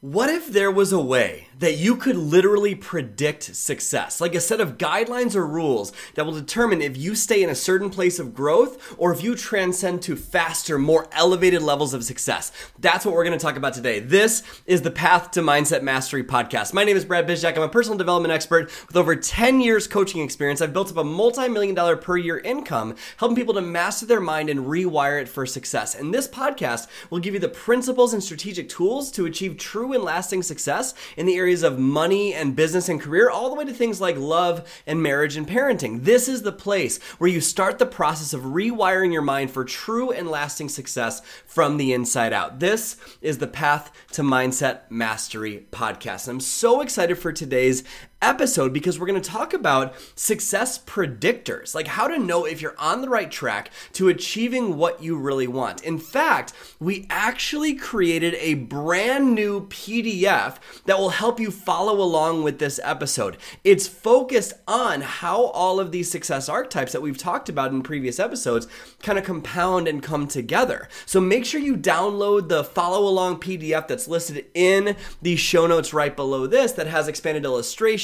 What if there was a way that you could literally predict success? Like a set of guidelines or rules that will determine if you stay in a certain place of growth or if you transcend to faster, more elevated levels of success. That's what we're going to talk about today. This is the Path to Mindset Mastery podcast. My name is Brad Bizjack. I'm a personal development expert with over 10 years coaching experience. I've built up a multi million dollar per year income, helping people to master their mind and rewire it for success. And this podcast will give you the principles and strategic tools to achieve true true and lasting success in the areas of money and business and career, all the way to things like love and marriage and parenting. This is the place where you start the process of rewiring your mind for true and lasting success from the inside out. This is the Path to Mindset Mastery podcast. I'm so excited for today's episode because we're going to talk about success predictors, like how to know if you're on the right track to achieving what you really want. In fact, we actually created a brand new PDF that will help you follow along with this episode. It's focused on how all of these success archetypes that we've talked about in previous episodes kind of compound and come together. So make sure you download the follow along PDF that's listed in the show notes right below this that has expanded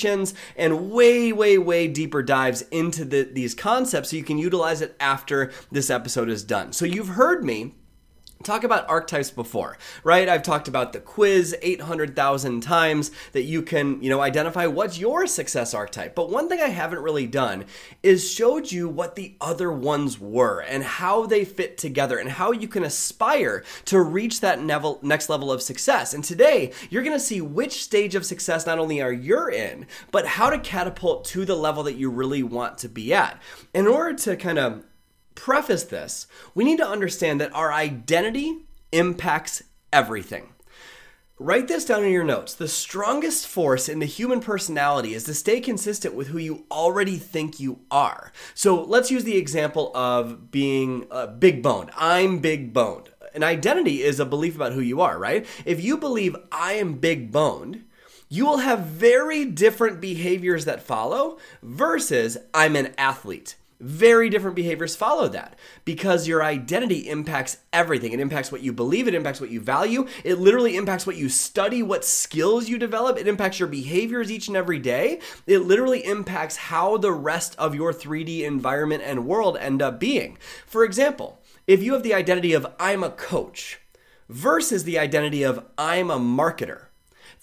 and way, way, way deeper dives into the, these concepts so you can utilize it after this episode is done. So you've heard me talk about archetypes before, right? I've talked about the quiz 800,000 times that you can, you know, identify what's your success archetype. But one thing I haven't really done is showed you what the other ones were and how they fit together and how you can aspire to reach that next level of success. And today, you're going to see which stage of success not only are you in, but how to catapult to the level that you really want to be at. In order to kind of preface this, we need to understand that our identity impacts everything. Write this down in your notes. The strongest force in the human personality is to stay consistent with who you already think you are. So let's use the example of being uh, big boned. I'm big boned. An identity is a belief about who you are, right? If you believe I am big boned, you will have very different behaviors that follow versus I'm an athlete. Very different behaviors follow that because your identity impacts everything. It impacts what you believe, it impacts what you value, it literally impacts what you study, what skills you develop, it impacts your behaviors each and every day. It literally impacts how the rest of your 3D environment and world end up being. For example, if you have the identity of I'm a coach versus the identity of I'm a marketer,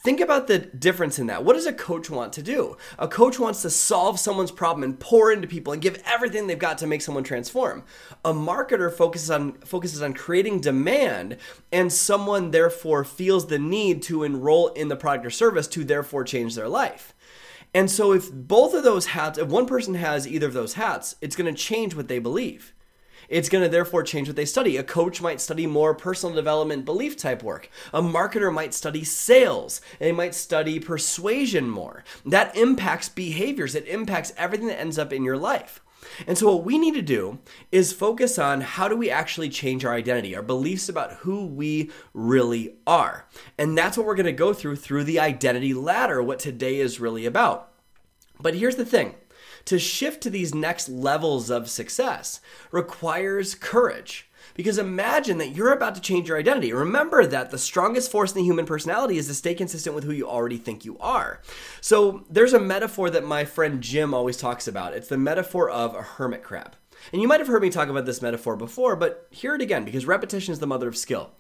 Think about the difference in that. What does a coach want to do? A coach wants to solve someone's problem and pour into people and give everything they've got to make someone transform. A marketer focuses on focuses on creating demand and someone therefore feels the need to enroll in the product or service to therefore change their life. And so if both of those hats, if one person has either of those hats, it's going to change what they believe. It's going to therefore change what they study. A coach might study more personal development belief type work. A marketer might study sales. They might study persuasion more. That impacts behaviors. It impacts everything that ends up in your life. And so, what we need to do is focus on how do we actually change our identity, our beliefs about who we really are. And that's what we're going to go through through the identity ladder, what today is really about. But here's the thing to shift to these next levels of success requires courage. Because imagine that you're about to change your identity. Remember that the strongest force in the human personality is to stay consistent with who you already think you are. So there's a metaphor that my friend Jim always talks about. It's the metaphor of a hermit crab. And you might have heard me talk about this metaphor before, but hear it again because repetition is the mother of skill.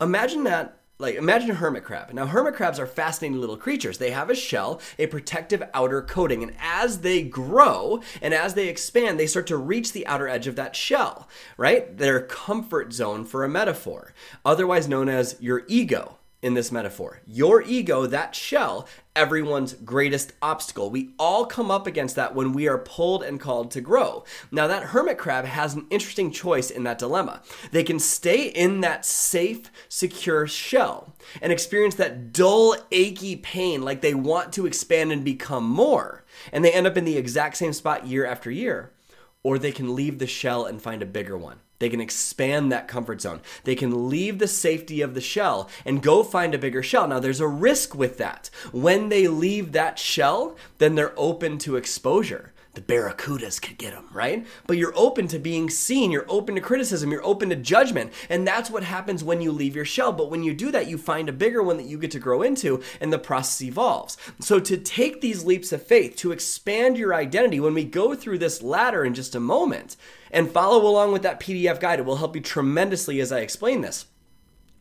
Imagine that like imagine a hermit crab. Now hermit crabs are fascinating little creatures. They have a shell, a protective outer coating, and as they grow and as they expand, they start to reach the outer edge of that shell, right? Their comfort zone for a metaphor, otherwise known as your ego in this metaphor. Your ego, that shell, everyone's greatest obstacle. We all come up against that when we are pulled and called to grow. Now, that hermit crab has an interesting choice in that dilemma. They can stay in that safe, secure shell and experience that dull, achy pain like they want to expand and become more. And they end up in the exact same spot year after year. Or they can leave the shell and find a bigger one. They can expand that comfort zone. They can leave the safety of the shell and go find a bigger shell. Now, there's a risk with that. When they leave that shell, then they're open to exposure. The barracudas could get them, right? But you're open to being seen, you're open to criticism, you're open to judgment. And that's what happens when you leave your shell. But when you do that, you find a bigger one that you get to grow into, and the process evolves. So to take these leaps of faith, to expand your identity, when we go through this ladder in just a moment, and follow along with that PDF guide, it will help you tremendously as I explain this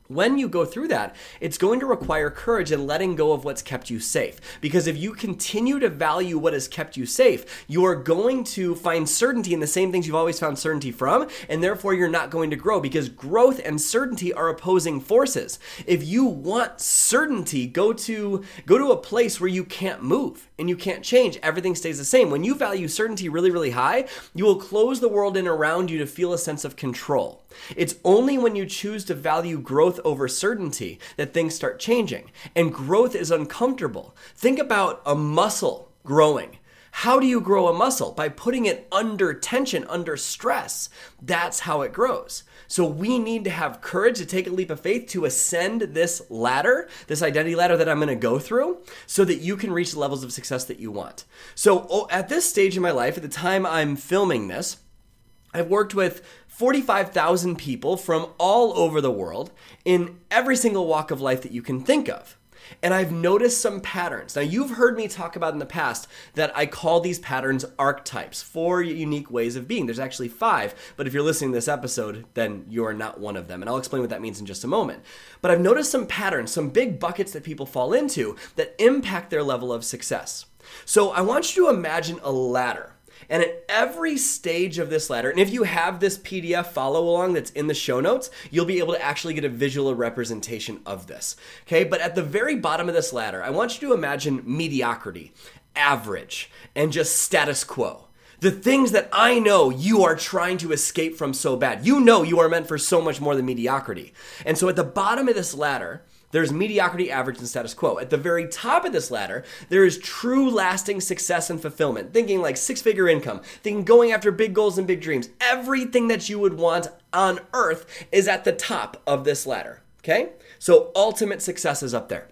when you go through that, it's going to require courage and letting go of what's kept you safe. Because if you continue to value what has kept you safe, you are going to find certainty in the same things you've always found certainty from, and therefore you're not going to grow because growth and certainty are opposing forces. If you want certainty, go to go to a place where you can't move and you can't change. Everything stays the same. When you value certainty really, really high, you will close the world in around you to feel a sense of control. It's only when you choose to value growth over certainty that things start changing. And growth is uncomfortable. Think about a muscle growing. How do you grow a muscle? By putting it under tension, under stress. That's how it grows. So we need to have courage to take a leap of faith to ascend this ladder, this identity ladder that I'm going to go through, so that you can reach the levels of success that you want. So oh, at this stage in my life, at the time I'm filming this, I've worked with 45,000 people from all over the world in every single walk of life that you can think of. And I've noticed some patterns. Now, you've heard me talk about in the past that I call these patterns archetypes, four unique ways of being. There's actually five, but if you're listening to this episode, then you are not one of them. And I'll explain what that means in just a moment. But I've noticed some patterns, some big buckets that people fall into that impact their level of success. So I want you to imagine a ladder. And at every stage of this ladder, and if you have this PDF follow along that's in the show notes, you'll be able to actually get a visual representation of this. Okay, but at the very bottom of this ladder, I want you to imagine mediocrity, average, and just status quo the things that I know you are trying to escape from so bad. You know you are meant for so much more than mediocrity. And so at the bottom of this ladder, there's mediocrity, average, and status quo. At the very top of this ladder, there is true lasting success and fulfillment. Thinking like six figure income, thinking going after big goals and big dreams. Everything that you would want on earth is at the top of this ladder. Okay? So ultimate success is up there.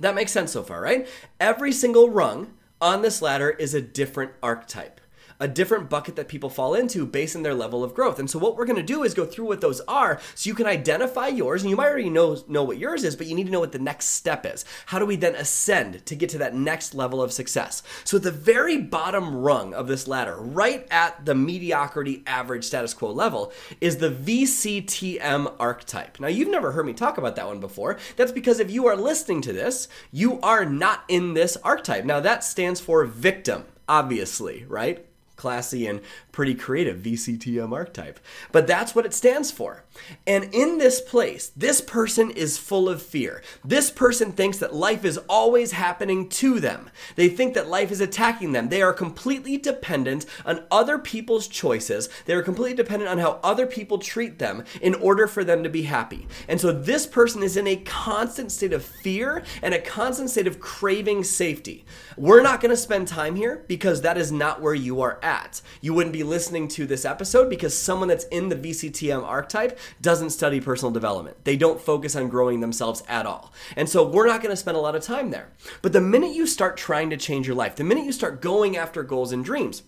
That makes sense so far, right? Every single rung on this ladder is a different archetype a different bucket that people fall into based on their level of growth. And so what we're going to do is go through what those are so you can identify yours and you might already know know what yours is, but you need to know what the next step is. How do we then ascend to get to that next level of success? So at the very bottom rung of this ladder, right at the mediocrity average status quo level is the VCTM archetype. Now you've never heard me talk about that one before. That's because if you are listening to this, you are not in this archetype. Now that stands for victim obviously, right? Classy and pretty creative VCTM archetype. But that's what it stands for. And in this place, this person is full of fear. This person thinks that life is always happening to them. They think that life is attacking them. They are completely dependent on other people's choices. They are completely dependent on how other people treat them in order for them to be happy. And so this person is in a constant state of fear and a constant state of craving safety. We're not going to spend time here because that is not where you are at. You wouldn't be listening to this episode because someone that's in the VCTM archetype doesn't study personal development. They don't focus on growing themselves at all. And so we're not going to spend a lot of time there. But the minute you start trying to change your life, the minute you start going after goals and dreams,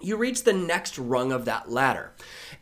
you reach the next rung of that ladder.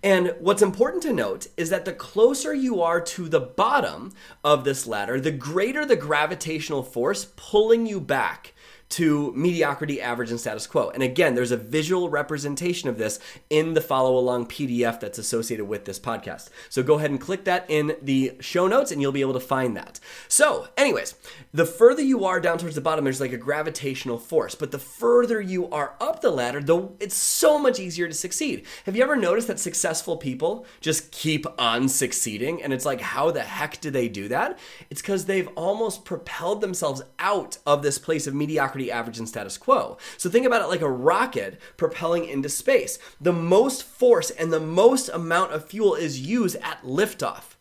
And what's important to note is that the closer you are to the bottom of this ladder, the greater the gravitational force pulling you back to mediocrity, average, and status quo. And again, there's a visual representation of this in the follow along PDF that's associated with this podcast. So go ahead and click that in the show notes and you'll be able to find that. So, anyways, the further you are down towards the bottom, there's like a gravitational force. But the further you are up the ladder, though, it's so much easier to succeed. Have you ever noticed that successful people just keep on succeeding? And it's like, how the heck do they do that? It's because they've almost propelled themselves out of this place of mediocrity average, and status quo. So think about it like a rocket propelling into space. The most force and the most amount of fuel is used at liftoff.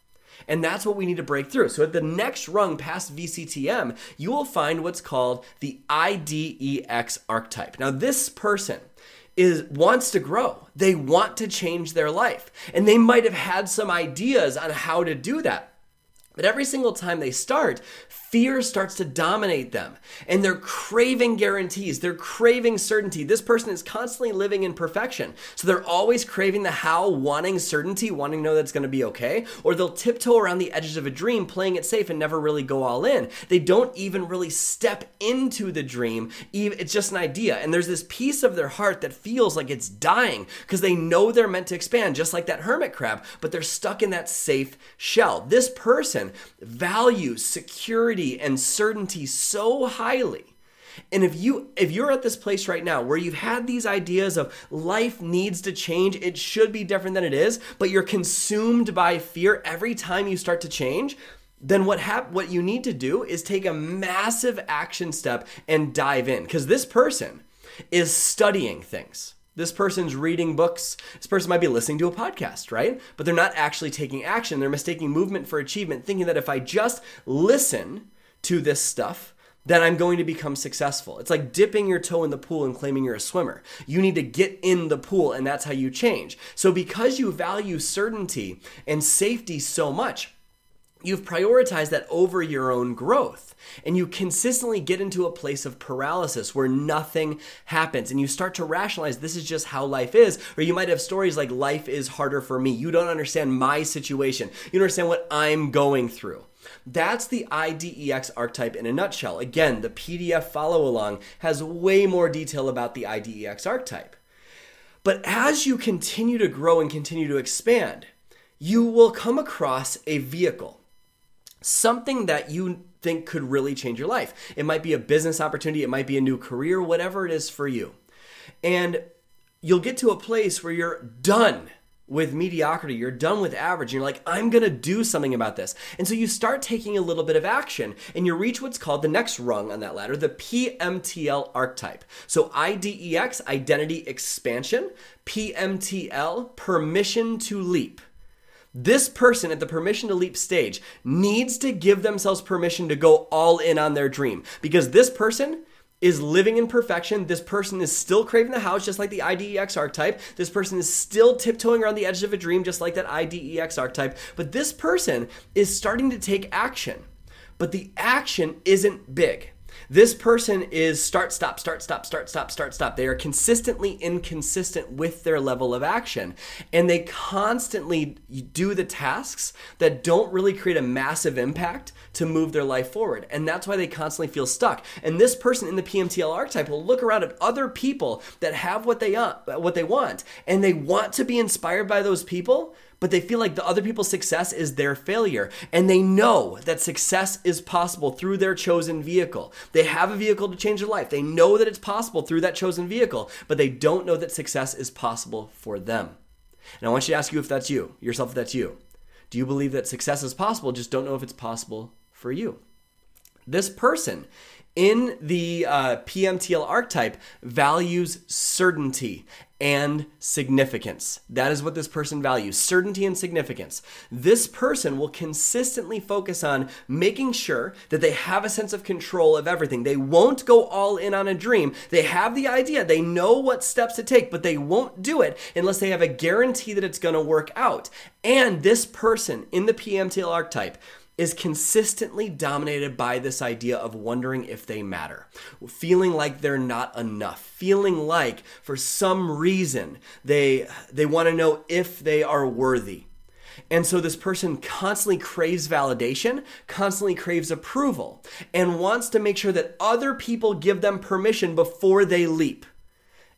And that's what we need to break through. So at the next rung past VCTM, you will find what's called the IDEX archetype. Now, this person is wants to grow. They want to change their life. And they might have had some ideas on how to do that. But every single time they start, fear starts to dominate them and they're craving guarantees. They're craving certainty. This person is constantly living in perfection. So they're always craving the how, wanting certainty, wanting to know that it's going to be okay. Or they'll tiptoe around the edges of a dream, playing it safe and never really go all in. They don't even really step into the dream. It's just an idea. And there's this piece of their heart that feels like it's dying because they know they're meant to expand, just like that hermit crab, but they're stuck in that safe shell. This person values security and certainty so highly. And if you if you're at this place right now where you've had these ideas of life needs to change, it should be different than it is, but you're consumed by fear every time you start to change, then what hap- what you need to do is take a massive action step and dive in cuz this person is studying things. This person's reading books. This person might be listening to a podcast, right? But they're not actually taking action. They're mistaking movement for achievement, thinking that if I just listen to this stuff, then I'm going to become successful. It's like dipping your toe in the pool and claiming you're a swimmer. You need to get in the pool, and that's how you change. So, because you value certainty and safety so much, you've prioritized that over your own growth and you consistently get into a place of paralysis where nothing happens and you start to rationalize this is just how life is or you might have stories like life is harder for me you don't understand my situation you don't understand what i'm going through that's the IDEX archetype in a nutshell. Again, the PDF follow along has way more detail about the IDEX archetype. But as you continue to grow and continue to expand, you will come across a vehicle something that you think could really change your life. It might be a business opportunity, it might be a new career, whatever it is for you. And you'll get to a place where you're done with mediocrity, you're done with average, and you're like, I'm gonna do something about this. And so you start taking a little bit of action and you reach what's called the next rung on that ladder, the PMTL archetype. So IDEX, identity expansion, PMTL, permission to leap. This person at the permission to leap stage needs to give themselves permission to go all in on their dream because this person is living in perfection. This person is still craving the house, just like the IDEX archetype. This person is still tiptoeing around the edge of a dream, just like that IDEX archetype. But this person is starting to take action. But the action isn't big. This person is start, stop, start, stop, start, stop, start, stop. They are consistently inconsistent with their level of action. And they constantly do the tasks that don't really create a massive impact to move their life forward. And that's why they constantly feel stuck. And this person in the PMTL archetype will look around at other people that have what they, uh, what they want. And they want to be inspired by those people but they feel like the other people's success is their failure. And they know that success is possible through their chosen vehicle. They have a vehicle to change their life. They know that it's possible through that chosen vehicle, but they don't know that success is possible for them. And I want you to ask you if that's you, yourself if that's you. Do you believe that success is possible, just don't know if it's possible for you? This person in the uh, PMTL archetype values certainty and significance. That is what this person values certainty and significance. This person will consistently focus on making sure that they have a sense of control of everything. They won't go all in on a dream. They have the idea, they know what steps to take, but they won't do it unless they have a guarantee that it's going to work out. And this person in the PMTL archetype is consistently dominated by this idea of wondering if they matter, feeling like they're not enough, feeling like for some reason they they want to know if they are worthy. And so this person constantly craves validation, constantly craves approval, and wants to make sure that other people give them permission before they leap.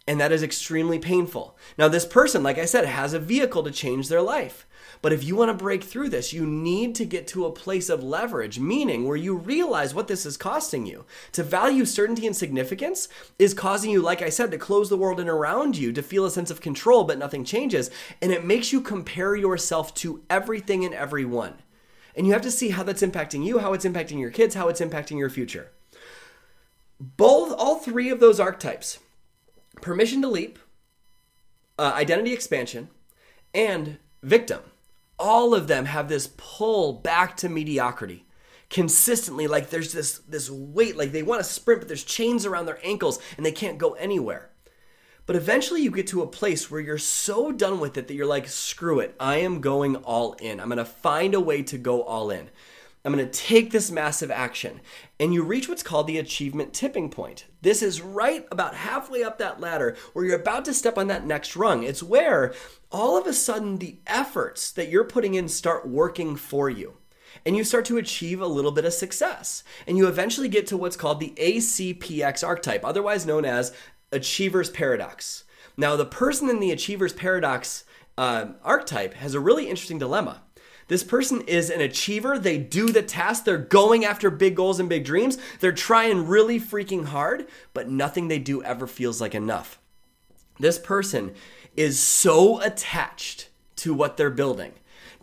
And that is extremely painful. Now, this person, like I said, has a vehicle to change their life. But if you want to break through this, you need to get to a place of leverage, meaning where you realize what this is costing you. To value certainty and significance is causing you, like I said, to close the world in around you, to feel a sense of control, but nothing changes. And it makes you compare yourself to everything and everyone. And you have to see how that's impacting you, how it's impacting your kids, how it's impacting your future. Both, all three of those archetypes permission to leap, uh, identity expansion, and victim all of them have this pull back to mediocrity consistently like there's this this weight like they want to sprint but there's chains around their ankles and they can't go anywhere. But eventually you get to a place where you're so done with it that you're like screw it i am going all in. I'm to find a way to go all in I'm going to take this massive action. And you reach what's called the achievement tipping point. This is right about halfway up that ladder where you're about to step on that next rung. It's where all of a sudden the efforts that you're putting in start working for you. And you start to achieve a little bit of success. And you eventually get to what's called the ACPX archetype, otherwise known as Achiever's Paradox. Now, the person in the Achiever's Paradox uh, archetype has a really interesting dilemma. This person is an achiever. They do the task. They're going after big goals and big dreams. They're trying really freaking hard, but nothing they do ever feels like enough. This person is so attached to what they're building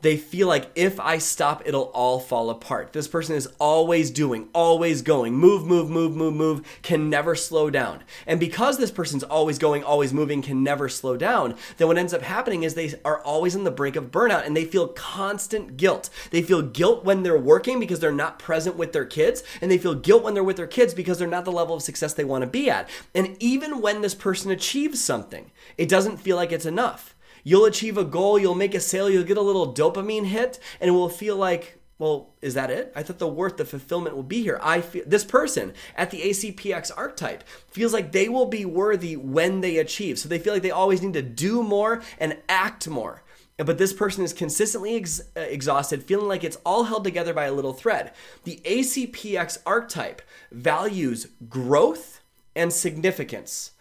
they feel like if I stop, it'll all fall apart. This person is always doing, always going, move, move, move, move, move, can never slow down. And because this person's always going, always moving, can never slow down, then what ends up happening is they are always on the brink of burnout and they feel constant guilt. They feel guilt when they're working because they're not present with their kids, and they feel guilt when they're with their kids because they're not the level of success they want to be at. And even when this person achieves something, it doesn't feel like it's enough. You'll achieve a goal, you'll make a sale, you'll get a little dopamine hit, and it will feel like, well, is that it? I thought the worth, the fulfillment will be here. I feel this person at the ACPX archetype feels like they will be worthy when they achieve. So they feel like they always need to do more and act more. But this person is consistently ex- uh, exhausted, feeling like it's all held together by a little thread. The ACPX archetype values growth and significance,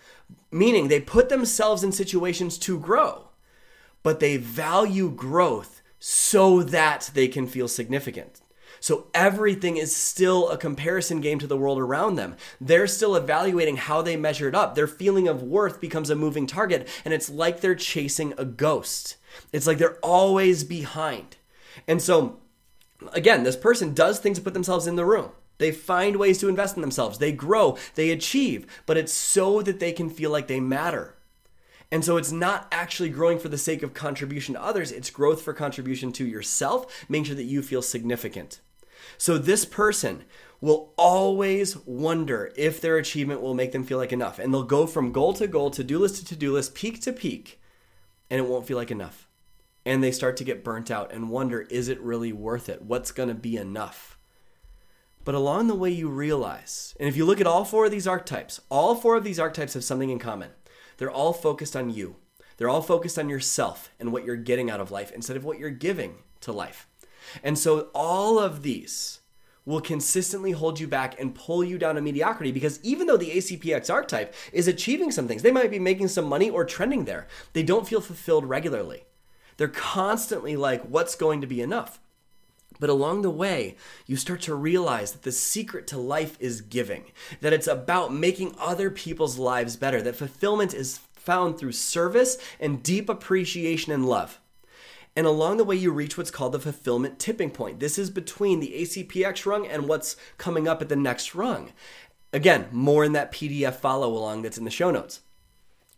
meaning they put themselves in situations to grow but they value growth so that they can feel significant. So everything is still a comparison game to the world around them. They're still evaluating how they measured up. Their feeling of worth becomes a moving target, and it's like they're chasing a ghost. It's like they're always behind. And so, again, this person does things to put themselves in the room. They find ways to invest in themselves. They grow, they achieve, but it's so that they can feel like they matter. And so it's not actually growing for the sake of contribution to others, it's growth for contribution to yourself, making sure that you feel significant. So this person will always wonder if their achievement will make them feel like enough. And they'll go from goal to goal, to do list to to do list, peak to peak, and it won't feel like enough. And they start to get burnt out and wonder is it really worth it? What's going to be enough? But along the way, you realize, and if you look at all four of these archetypes, all four of these archetypes have something in common. They're all focused on you. They're all focused on yourself and what you're getting out of life instead of what you're giving to life. And so all of these will consistently hold you back and pull you down to mediocrity because even though the ACPX archetype is achieving some things, they might be making some money or trending there, they don't feel fulfilled regularly. They're constantly like, what's going to be enough? But along the way, you start to realize that the secret to life is giving, that it's about making other people's lives better, that fulfillment is found through service and deep appreciation and love. And along the way, you reach what's called the fulfillment tipping point. This is between the ACPX rung and what's coming up at the next rung. Again, more in that PDF follow along that's in the show notes.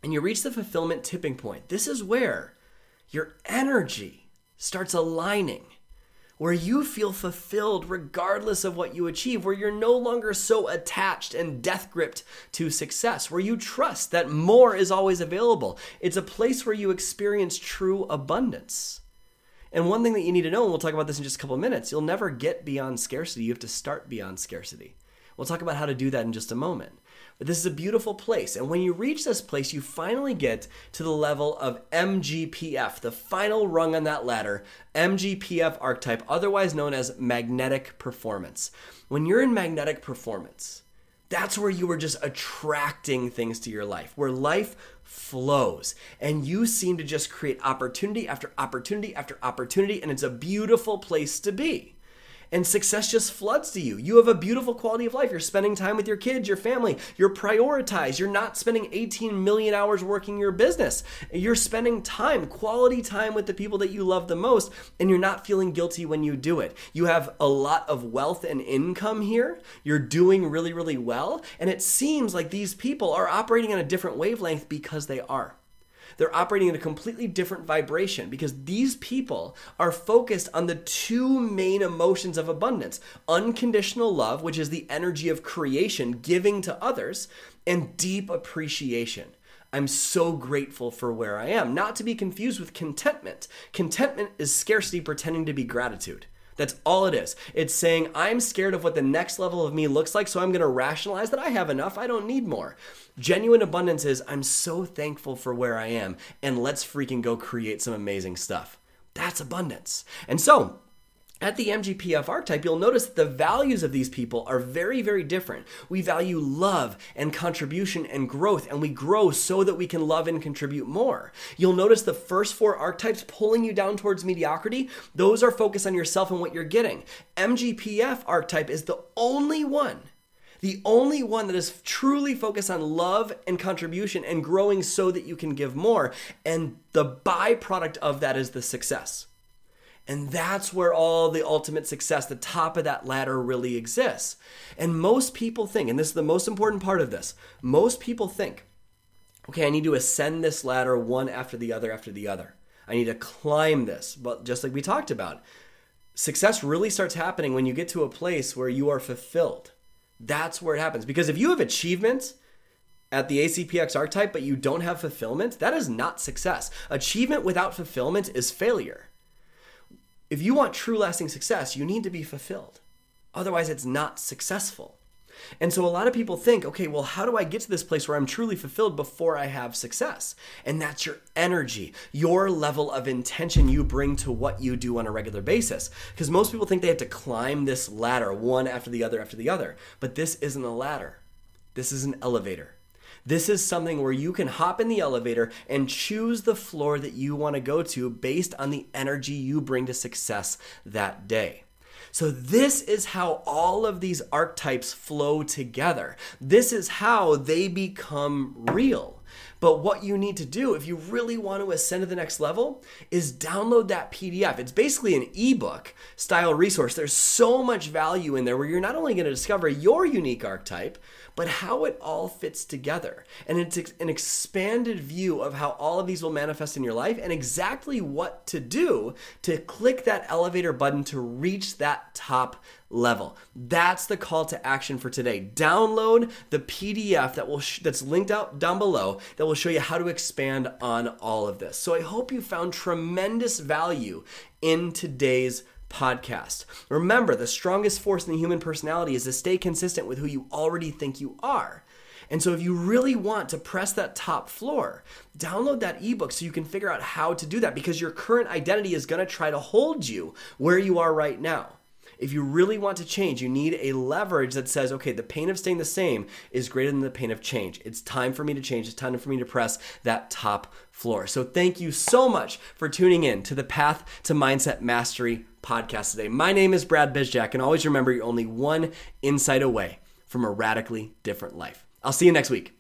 And you reach the fulfillment tipping point. This is where your energy starts aligning where you feel fulfilled regardless of what you achieve, where you're no longer so attached and death gripped to success, where you trust that more is always available. It's a place where you experience true abundance. And one thing that you need to know, and we'll talk about this in just a couple of minutes, you'll never get beyond scarcity. You have to start beyond scarcity. We'll talk about how to do that in just a moment. This is a beautiful place. And when you reach this place, you finally get to the level of MGPF, the final rung on that ladder, MGPF archetype, otherwise known as magnetic performance. When you're in magnetic performance, that's where you are just attracting things to your life, where life flows. And you seem to just create opportunity after opportunity after opportunity, and it's a beautiful place to be and success just floods to you. You have a beautiful quality of life. You're spending time with your kids, your family. You're prioritized. You're not spending 18 million hours working your business. You're spending time, quality time with the people that you love the most, and you're not feeling guilty when you do it. You have a lot of wealth and income here. You're doing really, really well. And it seems like these people are operating on a different wavelength because they are. They're operating in a completely different vibration because these people are focused on the two main emotions of abundance unconditional love, which is the energy of creation, giving to others, and deep appreciation. I'm so grateful for where I am. Not to be confused with contentment. Contentment is scarcity pretending to be gratitude. That's all it is. It's saying, I'm scared of what the next level of me looks like, so I'm going to rationalize that I have enough. I don't need more. Genuine abundance is, I'm so thankful for where I am, and let's freaking go create some amazing stuff. That's abundance. And so, at the MGPF archetype, you'll notice that the values of these people are very, very different. We value love and contribution and growth, and we grow so that we can love and contribute more. You'll notice the first four archetypes pulling you down towards mediocrity, those are focused on yourself and what you're getting. MGPF archetype is the only one the only one that is truly focused on love and contribution and growing so that you can give more. And the byproduct of that is the success. And that's where all the ultimate success, the top of that ladder, really exists. And most people think, and this is the most important part of this, most people think, okay, I need to ascend this ladder one after the other after the other. I need to climb this. But just like we talked about, success really starts happening when you get to a place where you are fulfilled. That's where it happens. Because if you have achievements, at the ACPX archetype, but you don't have fulfillment, that is not success. Achievement without fulfillment is failure. If you want true lasting success, you need to be fulfilled. Otherwise, it's not successful. And so a lot of people think, okay, well, how do I get to this place where I'm truly fulfilled before I have success? And that's your energy, your level of intention you bring to what you do on a regular basis. Because most people think they have to climb this ladder one after the other after the other. But this isn't a ladder, this is an elevator. This is something where you can hop in the elevator and choose the floor that you want to go to based on the energy you bring to success that day. So, this is how all of these archetypes flow together. This is how they become real. But what you need to do if you really want to ascend to the next level is download that PDF. It's basically an ebook style resource. There's so much value in there where you're not only going to discover your unique archetype, but how it all fits together. And it's an expanded view of how all of these will manifest in your life and exactly what to do to click that elevator button to reach that top level. That's the call to action for today. Download the PDF that will sh- that's linked out down below that will show you how to expand on all of this. So I hope you found tremendous value in today's podcast. Remember, the strongest force in the human personality is to stay consistent with who you already think you are. And so, if you really want to press that top floor, download that ebook so you can figure out how to do that because your current identity is going to try to hold you where you are right now. If you really want to change, you need a leverage that says, okay, the pain of staying the same is greater than the pain of change. It's time for me to change. It's time for me to press that top floor. So thank you so much for tuning in to the Path to Mindset Mastery podcast today. My name is Brad Bizjack, and always remember you're only one insight away from a radically different life. I'll see you next week.